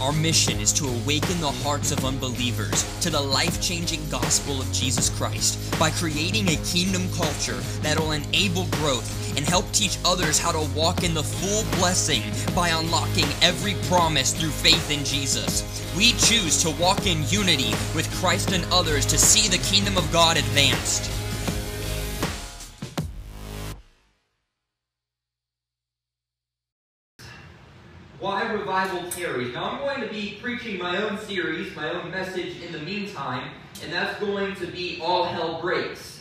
Our mission is to awaken the hearts of unbelievers to the life changing gospel of Jesus Christ by creating a kingdom culture that will enable growth and help teach others how to walk in the full blessing by unlocking every promise through faith in Jesus. We choose to walk in unity with Christ and others to see the kingdom of God advanced. Why Revival Tarries. Now, I'm going to be preaching my own series, my own message in the meantime, and that's going to be All Hell Breaks.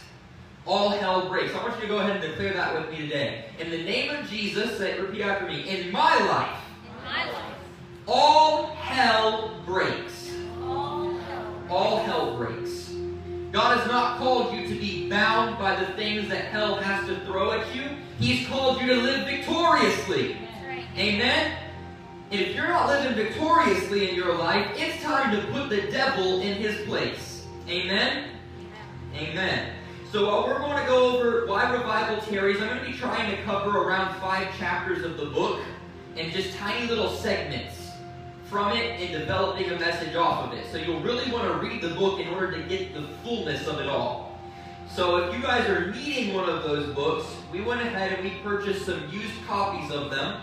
All hell breaks. I want you to go ahead and declare that with me today. In the name of Jesus, say, it, repeat after me. In my life, In my life, all hell breaks. all hell All hell breaks. God has not called you to be bound by the things that hell has to throw at you. He's called you to live victoriously. Right. Amen? And if you're not living victoriously in your life, it's time to put the devil in his place. Amen? Amen. So uh, we're going to go over why revival tarries. I'm going to be trying to cover around five chapters of the book and just tiny little segments from it and developing a message off of it. So you'll really want to read the book in order to get the fullness of it all. So if you guys are needing one of those books, we went ahead and we purchased some used copies of them,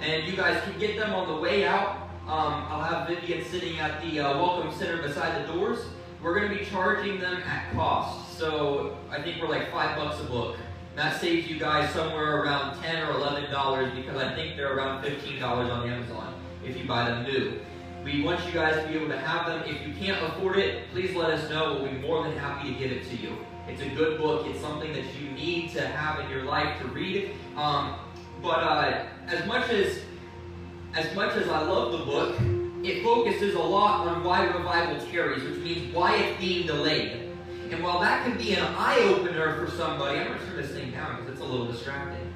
and you guys can get them on the way out. Um, I'll have Vivian sitting at the uh, welcome center beside the doors. We're going to be charging them at cost. So I think we're like five bucks a book. That saves you guys somewhere around ten or eleven dollars because I think they're around fifteen dollars on Amazon if you buy them new. We want you guys to be able to have them. If you can't afford it, please let us know. We'll be more than happy to give it to you. It's a good book. It's something that you need to have in your life to read. Um, but uh, as much as as much as I love the book, it focuses a lot on why revival tarries, which means why it's being delayed. And while that can be an eye opener for somebody, I'm going to turn this thing down because it's a little distracting.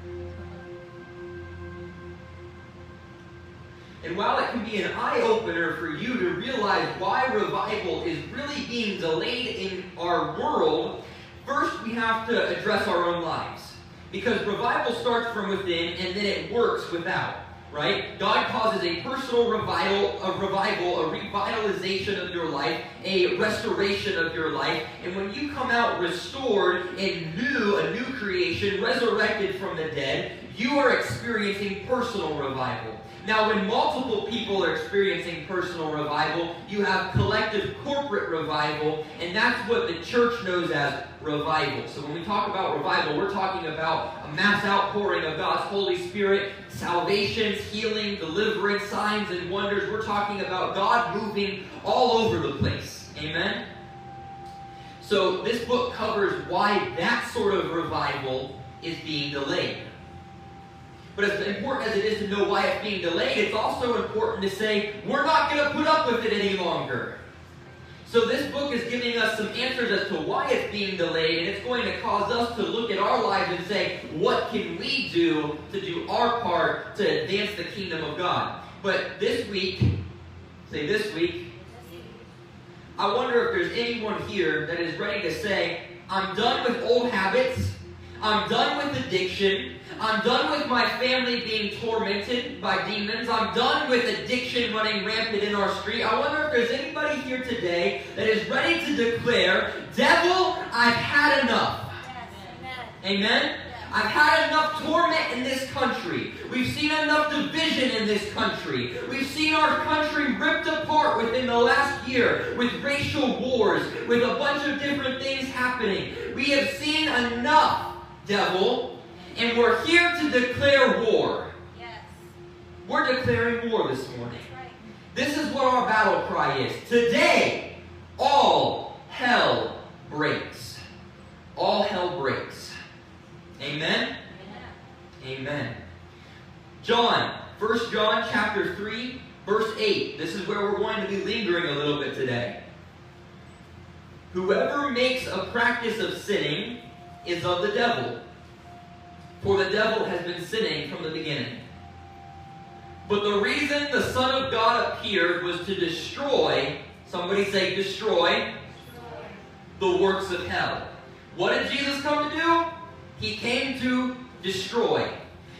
And while it can be an eye opener for you to realize why revival is really being delayed in our world, first we have to address our own lives. Because revival starts from within and then it works without, right? God causes a personal revival, a revival, a revitalization of your life, a restoration of your life. And when you come out restored and new, a new creation, resurrected from the dead, you are experiencing personal revival. Now, when multiple people are experiencing personal revival, you have collective corporate revival, and that's what the church knows as revival. So, when we talk about revival, we're talking about a mass outpouring of God's Holy Spirit, salvations, healing, deliverance, signs, and wonders. We're talking about God moving all over the place. Amen? So, this book covers why that sort of revival is being delayed. But as important as it is to know why it's being delayed, it's also important to say, we're not going to put up with it any longer. So this book is giving us some answers as to why it's being delayed, and it's going to cause us to look at our lives and say, what can we do to do our part to advance the kingdom of God? But this week, say this week, I wonder if there's anyone here that is ready to say, I'm done with old habits, I'm done with addiction, I'm done with my family being tormented by demons. I'm done with addiction running rampant in our street. I wonder if there's anybody here today that is ready to declare, Devil, I've had enough. Amen? I've had enough torment in this country. We've seen enough division in this country. We've seen our country ripped apart within the last year with racial wars, with a bunch of different things happening. We have seen enough, devil, and we're here to declare war. Yes. We're declaring war this morning. That's right. This is what our battle cry is. Today, all hell breaks. All hell breaks. Amen? Amen. John, 1 John chapter 3, verse 8. This is where we're going to be lingering a little bit today. Whoever makes a practice of sinning is of the devil. For the devil has been sinning from the beginning. But the reason the Son of God appeared was to destroy, somebody say destroy, the works of hell. What did Jesus come to do? He came to destroy.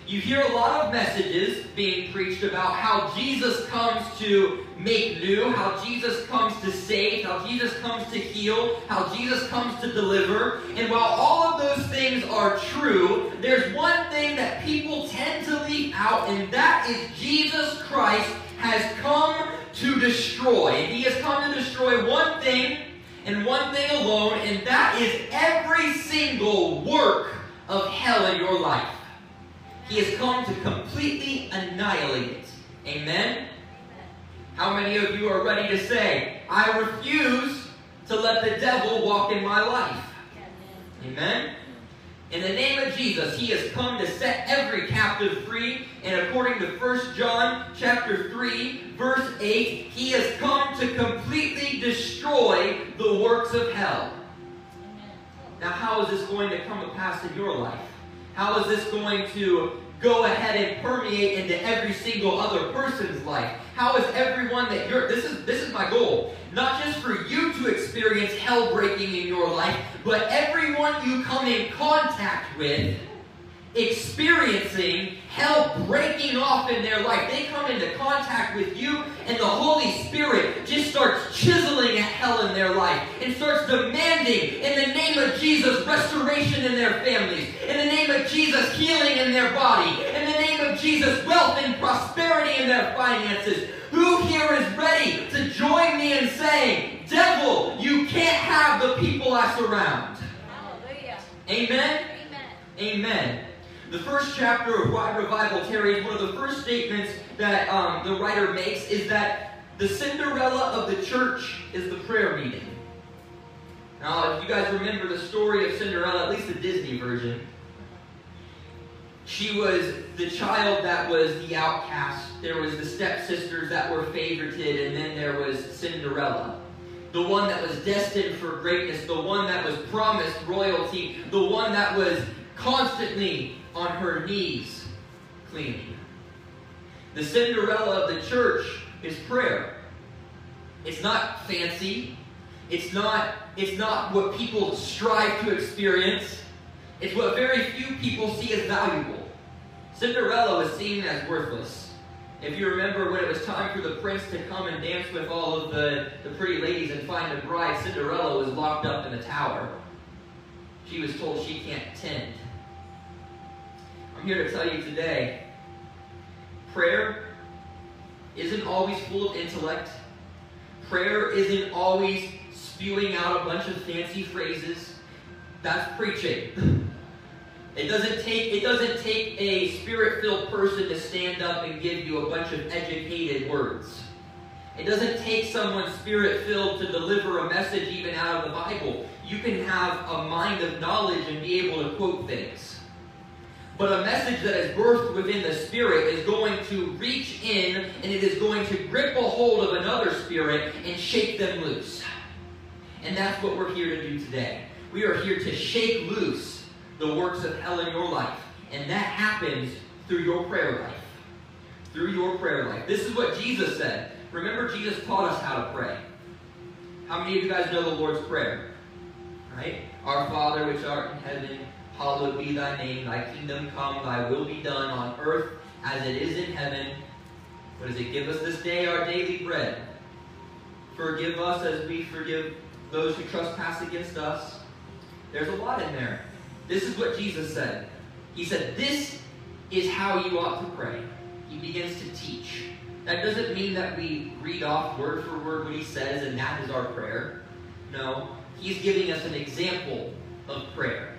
You hear a lot of messages being preached about how Jesus comes to make new, how Jesus comes to save, how Jesus comes to heal, how Jesus comes to deliver. And while all of those things are true, there's one thing that people tend to leave out, and that is Jesus Christ has come to destroy. He has come to destroy one thing and one thing alone, and that is every single work of hell in your life. He has come to completely annihilate it. Amen? How many of you are ready to say, I refuse to let the devil walk in my life? Amen? In the name of Jesus, he has come to set every captive free. And according to 1 John chapter 3, verse 8, he has come to completely destroy the works of hell. Now, how is this going to come to pass in your life? How is this going to go ahead and permeate into every single other person's life? How is everyone that you're this is this is my goal. Not just for you to experience hell breaking in your life, but everyone you come in contact with experiencing hell breaking off in their life. They come into contact with you, and the Holy Spirit just starts chiseling at hell in their life and starts demanding, in the name of Jesus, restoration in their families, in the name of Jesus, healing in their body, in the name of Jesus, wealth and prosperity in their finances. Who here is ready to join me in saying, Devil, you can't have the people I surround? Hallelujah. Amen? Amen. Amen. The first chapter of Why Revival Tarries, one of the first statements that um, the writer makes is that the Cinderella of the church is the prayer meeting. Now, if you guys remember the story of Cinderella, at least the Disney version, she was the child that was the outcast. There was the stepsisters that were favorited, and then there was Cinderella. The one that was destined for greatness, the one that was promised royalty, the one that was constantly on her knees cleaning. The Cinderella of the church is prayer. It's not fancy. It's not, it's not what people strive to experience. It's what very few people see as valuable. Cinderella was seen as worthless. If you remember when it was time for the prince to come and dance with all of the, the pretty ladies and find a bride, Cinderella was locked up in the tower. She was told she can't tend. I'm here to tell you today prayer isn't always full of intellect. Prayer isn't always spewing out a bunch of fancy phrases. That's preaching. It doesn't take it doesn't take a spirit-filled person to stand up and give you a bunch of educated words. It doesn't take someone spirit-filled to deliver a message even out of the Bible. You can have a mind of knowledge and be able to quote things. But a message that is birthed within the Spirit is going to reach in and it is going to grip a hold of another spirit and shake them loose. And that's what we're here to do today. We are here to shake loose the works of hell in your life. And that happens through your prayer life. Through your prayer life. This is what Jesus said. Remember, Jesus taught us how to pray. How many of you guys know the Lord's Prayer? Right? Our Father which art in heaven, hallowed be thy name, thy kingdom come, thy will be done on earth as it is in heaven. What does it? Give us this day our daily bread. Forgive us as we forgive those who trespass against us. There's a lot in there. This is what Jesus said. He said, This is how you ought to pray. He begins to teach. That doesn't mean that we read off word for word what he says and that is our prayer. No, he's giving us an example of prayer.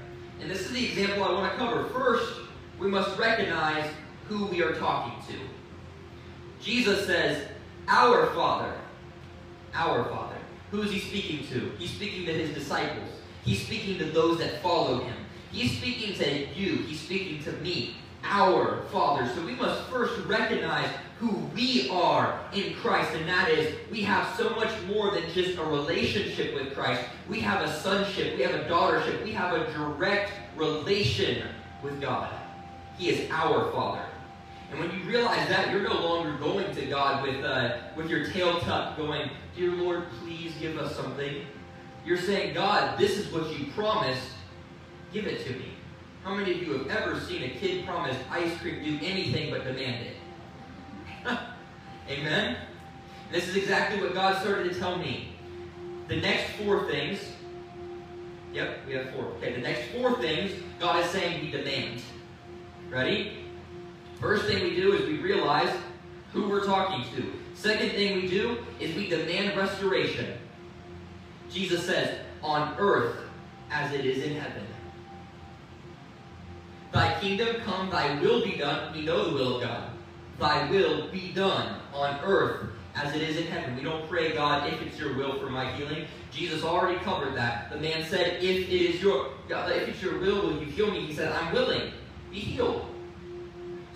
And this is the example I want to cover. First, we must recognize who we are talking to. Jesus says, Our Father. Our Father. Who is he speaking to? He's speaking to his disciples. He's speaking to those that follow him. He's speaking to you. He's speaking to me. Our Father. So we must first recognize who we are in Christ, and that is we have so much more than just a relationship with Christ. We have a sonship, we have a daughtership, we have a direct relation with God. He is our Father. And when you realize that, you're no longer going to God with, uh, with your tail tucked, going, Dear Lord, please give us something. You're saying, God, this is what you promised. Give it to me. How many of you have ever seen a kid promised ice cream do anything but demand it? Amen? This is exactly what God started to tell me. The next four things, yep, we have four. Okay, the next four things God is saying we demand. Ready? First thing we do is we realize who we're talking to. Second thing we do is we demand restoration. Jesus says, on earth as it is in heaven. Thy kingdom come, thy will be done. We know the will of God. Thy will be done on earth as it is in heaven. We don't pray, God, if it's your will for my healing. Jesus already covered that. The man said, if it is your God, if it's your will, will you heal me? He said, I'm willing. Be healed.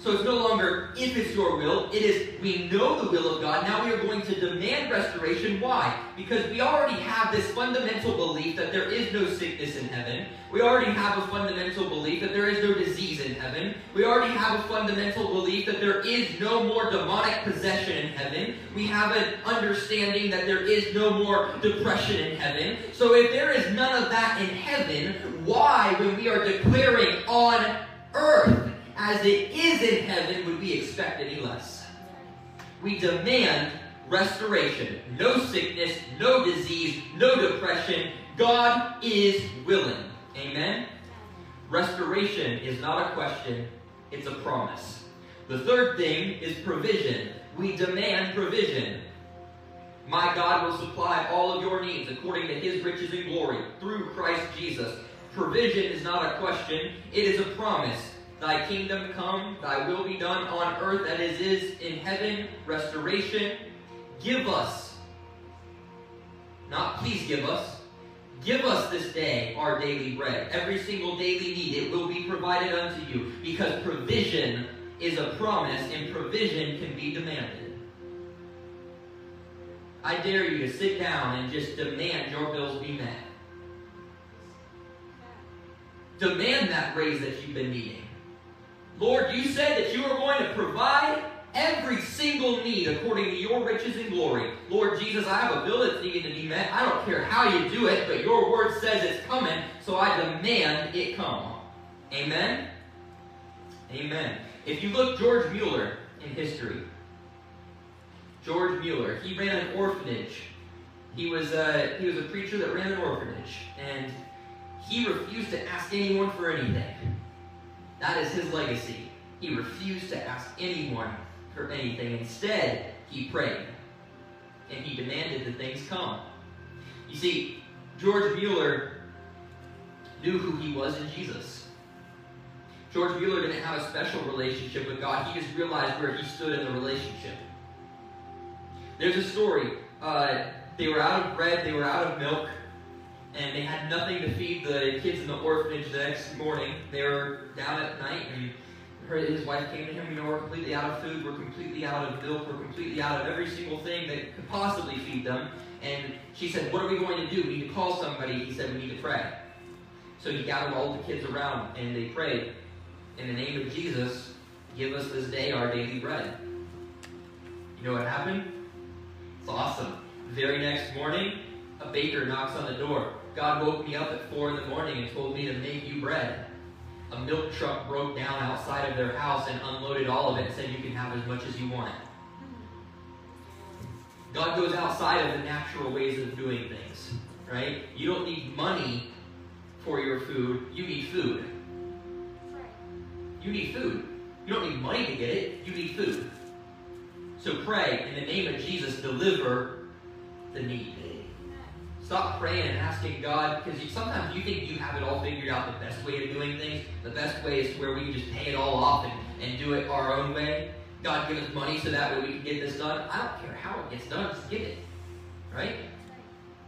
So it's no longer if it's your will, it is we know the will of God. Now we are going to demand restoration. Why? Because we already have this fundamental belief that there is no sickness in heaven. We already have a fundamental belief that there is no disease in heaven. We already have a fundamental belief that there is no more demonic possession in heaven. We have an understanding that there is no more depression in heaven. So if there is none of that in heaven, why, when we are declaring on earth, as it is in heaven, would we expect any less? We demand restoration. No sickness, no disease, no depression. God is willing. Amen? Restoration is not a question, it's a promise. The third thing is provision. We demand provision. My God will supply all of your needs according to his riches and glory through Christ Jesus. Provision is not a question, it is a promise. Thy kingdom come, thy will be done on earth as it is in heaven. Restoration. Give us, not please give us, give us this day our daily bread. Every single daily need, it will be provided unto you. Because provision is a promise and provision can be demanded. I dare you to sit down and just demand your bills be met. Demand that raise that you've been needing. Lord, you said that you are going to provide every single need according to your riches and glory. Lord Jesus, I have a bill that's needing to be met. I don't care how you do it, but your word says it's coming, so I demand it come. Amen? Amen. If you look George Mueller in history, George Mueller, he ran an orphanage. He was a, he was a preacher that ran an orphanage, and he refused to ask anyone for anything. That is his legacy. He refused to ask anyone for anything. Instead, he prayed. And he demanded that things come. You see, George Mueller knew who he was in Jesus. George Mueller didn't have a special relationship with God. He just realized where he stood in the relationship. There's a story. Uh, they were out of bread, they were out of milk, and they had nothing to feed the kids in the orphanage the next morning. They were down at night, and her, his wife came to him, you know, we're completely out of food, we're completely out of milk, we're completely out of every single thing that could possibly feed them. And she said, what are we going to do? We need to call somebody. He said, we need to pray. So he gathered all the kids around, and they prayed. In the name of Jesus, give us this day our daily bread. You know what happened? It's awesome. The very next morning, a baker knocks on the door. God woke me up at 4 in the morning and told me to make you bread. A milk truck broke down outside of their house and unloaded all of it and said you can have as much as you want. God goes outside of the natural ways of doing things, right? You don't need money for your food, you need food. You need food. You don't need money to get it, you need food. So pray in the name of Jesus, deliver the need. Stop praying and asking God, because sometimes you think you have it all figured out the best way of doing things. The best way is where we can just pay it all off and, and do it our own way. God give us money so that way we can get this done. I don't care how it gets done, just give it. Right?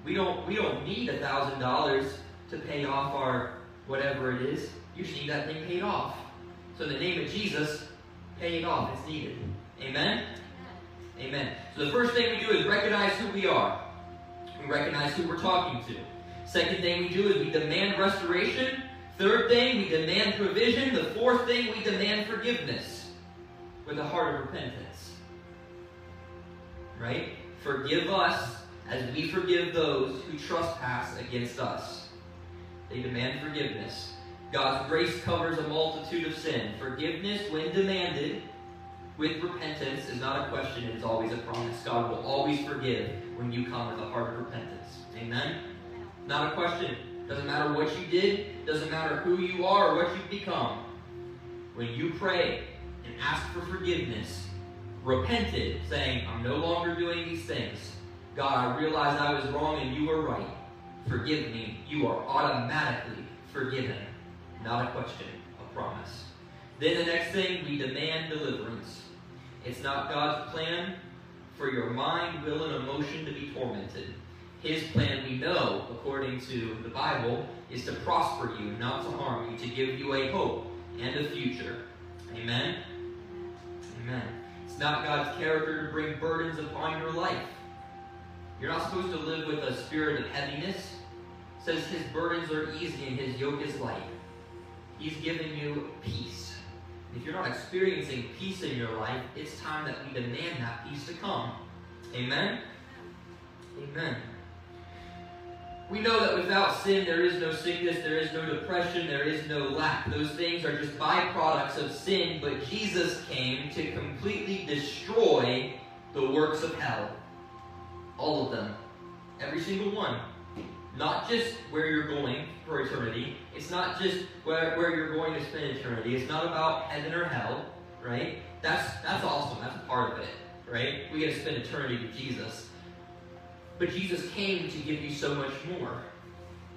We don't we don't need a thousand dollars to pay off our whatever it is. You just need that thing paid off. So in the name of Jesus, pay it off. It's needed. Amen? Amen. So the first thing we do is recognize who we are. We recognize who we're talking to. Second thing we do is we demand restoration. Third thing, we demand provision. The fourth thing, we demand forgiveness with a heart of repentance. Right? Forgive us as we forgive those who trespass against us. They demand forgiveness. God's grace covers a multitude of sin. Forgiveness, when demanded with repentance, is not a question, it is always a promise. God will always forgive when you come with a heart of repentance. Amen? Not a question. Doesn't matter what you did, doesn't matter who you are or what you've become. When you pray and ask for forgiveness, repented, saying, I'm no longer doing these things. God, I realize I was wrong and you were right. Forgive me. You are automatically forgiven. Not a question, a promise. Then the next thing, we demand deliverance. It's not God's plan for your mind, will, and emotion to be tormented. His plan, we know, according to the Bible, is to prosper you, not to harm you, to give you a hope and a future. Amen? Amen. It's not God's character to bring burdens upon your life. You're not supposed to live with a spirit of heaviness. It says his burdens are easy and his yoke is light. He's giving you peace. If you're not experiencing peace in your life, it's time that we demand that peace to come. Amen? Amen. We know that without sin, there is no sickness, there is no depression, there is no lack. Those things are just byproducts of sin, but Jesus came to completely destroy the works of hell. All of them. Every single one. Not just where you're going for eternity. It's not just where, where you're going to spend eternity. It's not about heaven or hell, right? That's that's awesome. That's part of it, right? We get to spend eternity with Jesus. But Jesus came to give you so much more.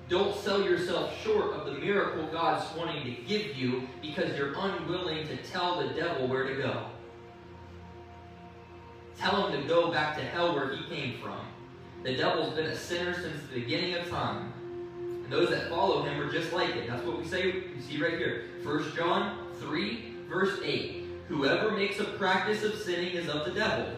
Don't sell yourself short of the miracle God's wanting to give you because you're unwilling to tell the devil where to go. Tell him to go back to hell where he came from. The devil's been a sinner since the beginning of time. And those that follow him are just like it. That's what we say, you see right here. 1 John 3, verse 8. Whoever makes a practice of sinning is of the devil.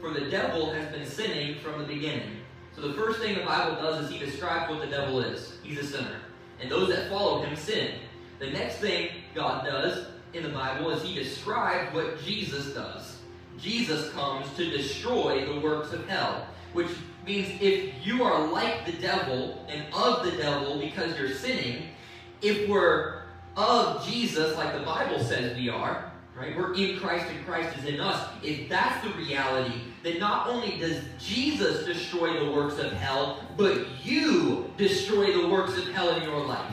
For the devil has been sinning from the beginning. So the first thing the Bible does is he describes what the devil is. He's a sinner. And those that follow him sin. The next thing God does in the Bible is he describes what Jesus does. Jesus comes to destroy the works of hell, which means if you are like the devil and of the devil because you're sinning, if we're of Jesus like the Bible says we are, right? We're in Christ and Christ is in us. If that's the reality, then not only does Jesus destroy the works of hell, but you destroy the works of hell in your life.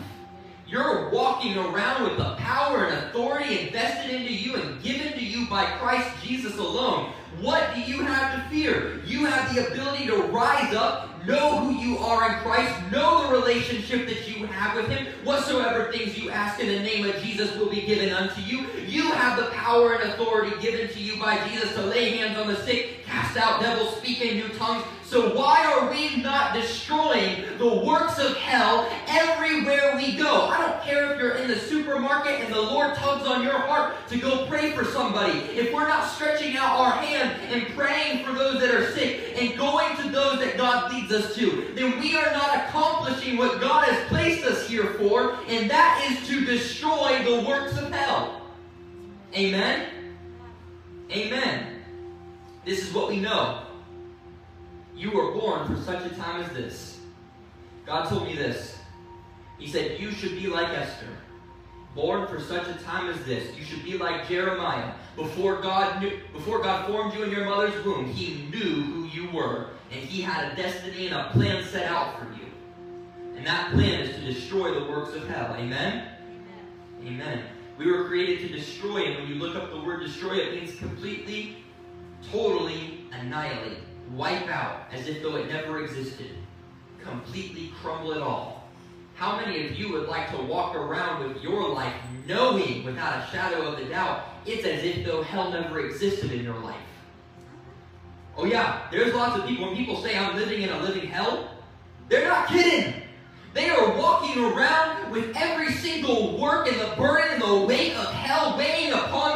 You're walking around with the power and authority invested into you and given to you by Christ Jesus alone. What do you have to fear? You have the ability to rise up, know who you are in Christ, know the relationship that you have with Him. Whatsoever things you ask in the name of Jesus will be given unto you. You have the power and authority given to you by Jesus to lay hands on the sick, cast out devils, speak in new tongues. So why are we not destroying the works of hell everywhere we go? I don't care if you're in the supermarket and the Lord tugs on your heart to go pray for somebody. If we're not stretching out our hand and praying for those that are sick and going to those that God leads us to, then we are not accomplishing what God has placed us here for, and that is to destroy the works of hell. Amen? Amen. This is what we know. You were born for such a time as this. God told me this. He said, You should be like Esther, born for such a time as this. You should be like Jeremiah. Before God knew, before God formed you in your mother's womb, He knew who you were, and He had a destiny and a plan set out for you. And that plan is to destroy the works of hell. Amen? Amen. Amen. We were created to destroy, and when you look up the word destroy, it means completely, totally annihilate, wipe out, as if though it never existed, completely crumble it all. How many of you would like to walk around with your life knowing without a shadow of a doubt it's as if though hell never existed in your life? Oh, yeah, there's lots of people, when people say I'm living in a living hell, they're not kidding. They are walking around with every single work and the burden and the weight of hell weighing upon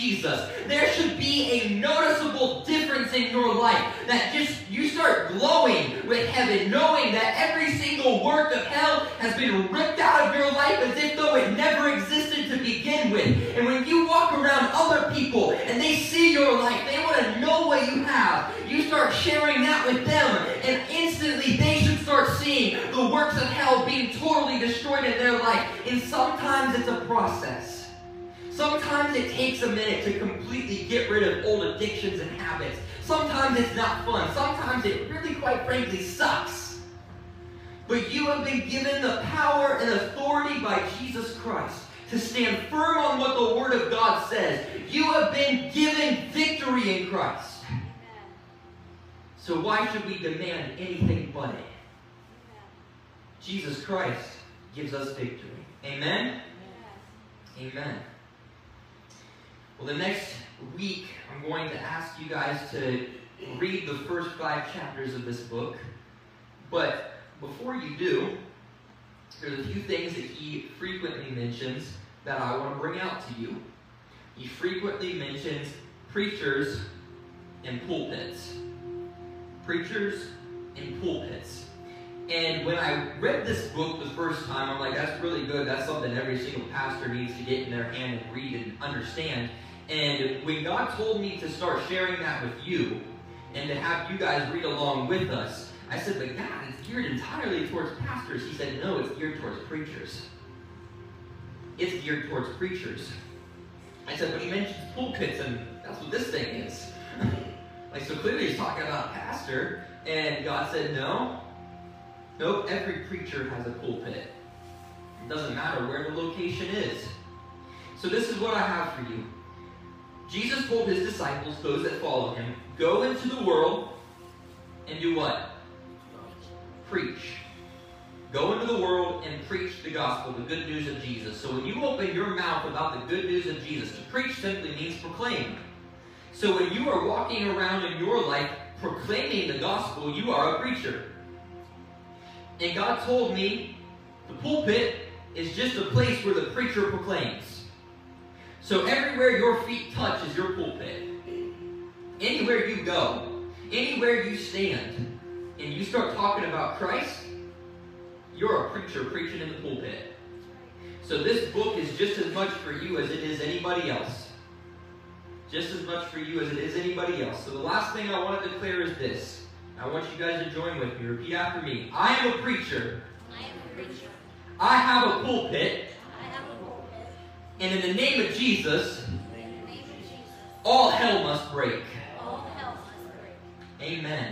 Jesus, there should be a noticeable difference in your life that just you start glowing with heaven, knowing that every single work of hell has been ripped out of your life as if though it never existed to begin with. And when you walk around other people and they see your life, they want to know what you have. You start sharing that with them, and instantly they should start seeing the works of hell being totally destroyed in their life. And sometimes it's a process. Sometimes it takes a minute to completely get rid of old addictions and habits. Sometimes it's not fun. Sometimes it really, quite frankly, sucks. But you have been given the power and authority by Jesus Christ to stand firm on what the Word of God says. You have been given victory in Christ. So why should we demand anything but it? Jesus Christ gives us victory. Amen? Amen. Well, the next week, I'm going to ask you guys to read the first five chapters of this book. But before you do, there's a few things that he frequently mentions that I want to bring out to you. He frequently mentions preachers and pulpits. Preachers and pulpits. And when I read this book the first time, I'm like, that's really good. That's something every single pastor needs to get in their hand and read and understand. And when God told me to start sharing that with you and to have you guys read along with us, I said, but God, it's geared entirely towards pastors. He said, no, it's geared towards preachers. It's geared towards preachers. I said, but he mentions pulpits, and that's what this thing is. like, so clearly he's talking about pastor, and God said, no, Nope, every preacher has a pulpit. It doesn't matter where the location is. So this is what I have for you. Jesus told his disciples, those that follow him, go into the world and do what? Preach. Go into the world and preach the gospel, the good news of Jesus. So when you open your mouth about the good news of Jesus, to preach simply means proclaim. So when you are walking around in your life proclaiming the gospel, you are a preacher. And God told me the pulpit is just a place where the preacher proclaims. So everywhere your feet touch is your pulpit. Anywhere you go, anywhere you stand, and you start talking about Christ, you're a preacher preaching in the pulpit. So this book is just as much for you as it is anybody else. Just as much for you as it is anybody else. So the last thing I want to declare is this. I want you guys to join with me. Repeat after me. I am a preacher. I am a preacher. I have a pulpit. I have a pulpit. And in the name of Jesus, In the name of Jesus, all hell must break. all hell must break. Amen.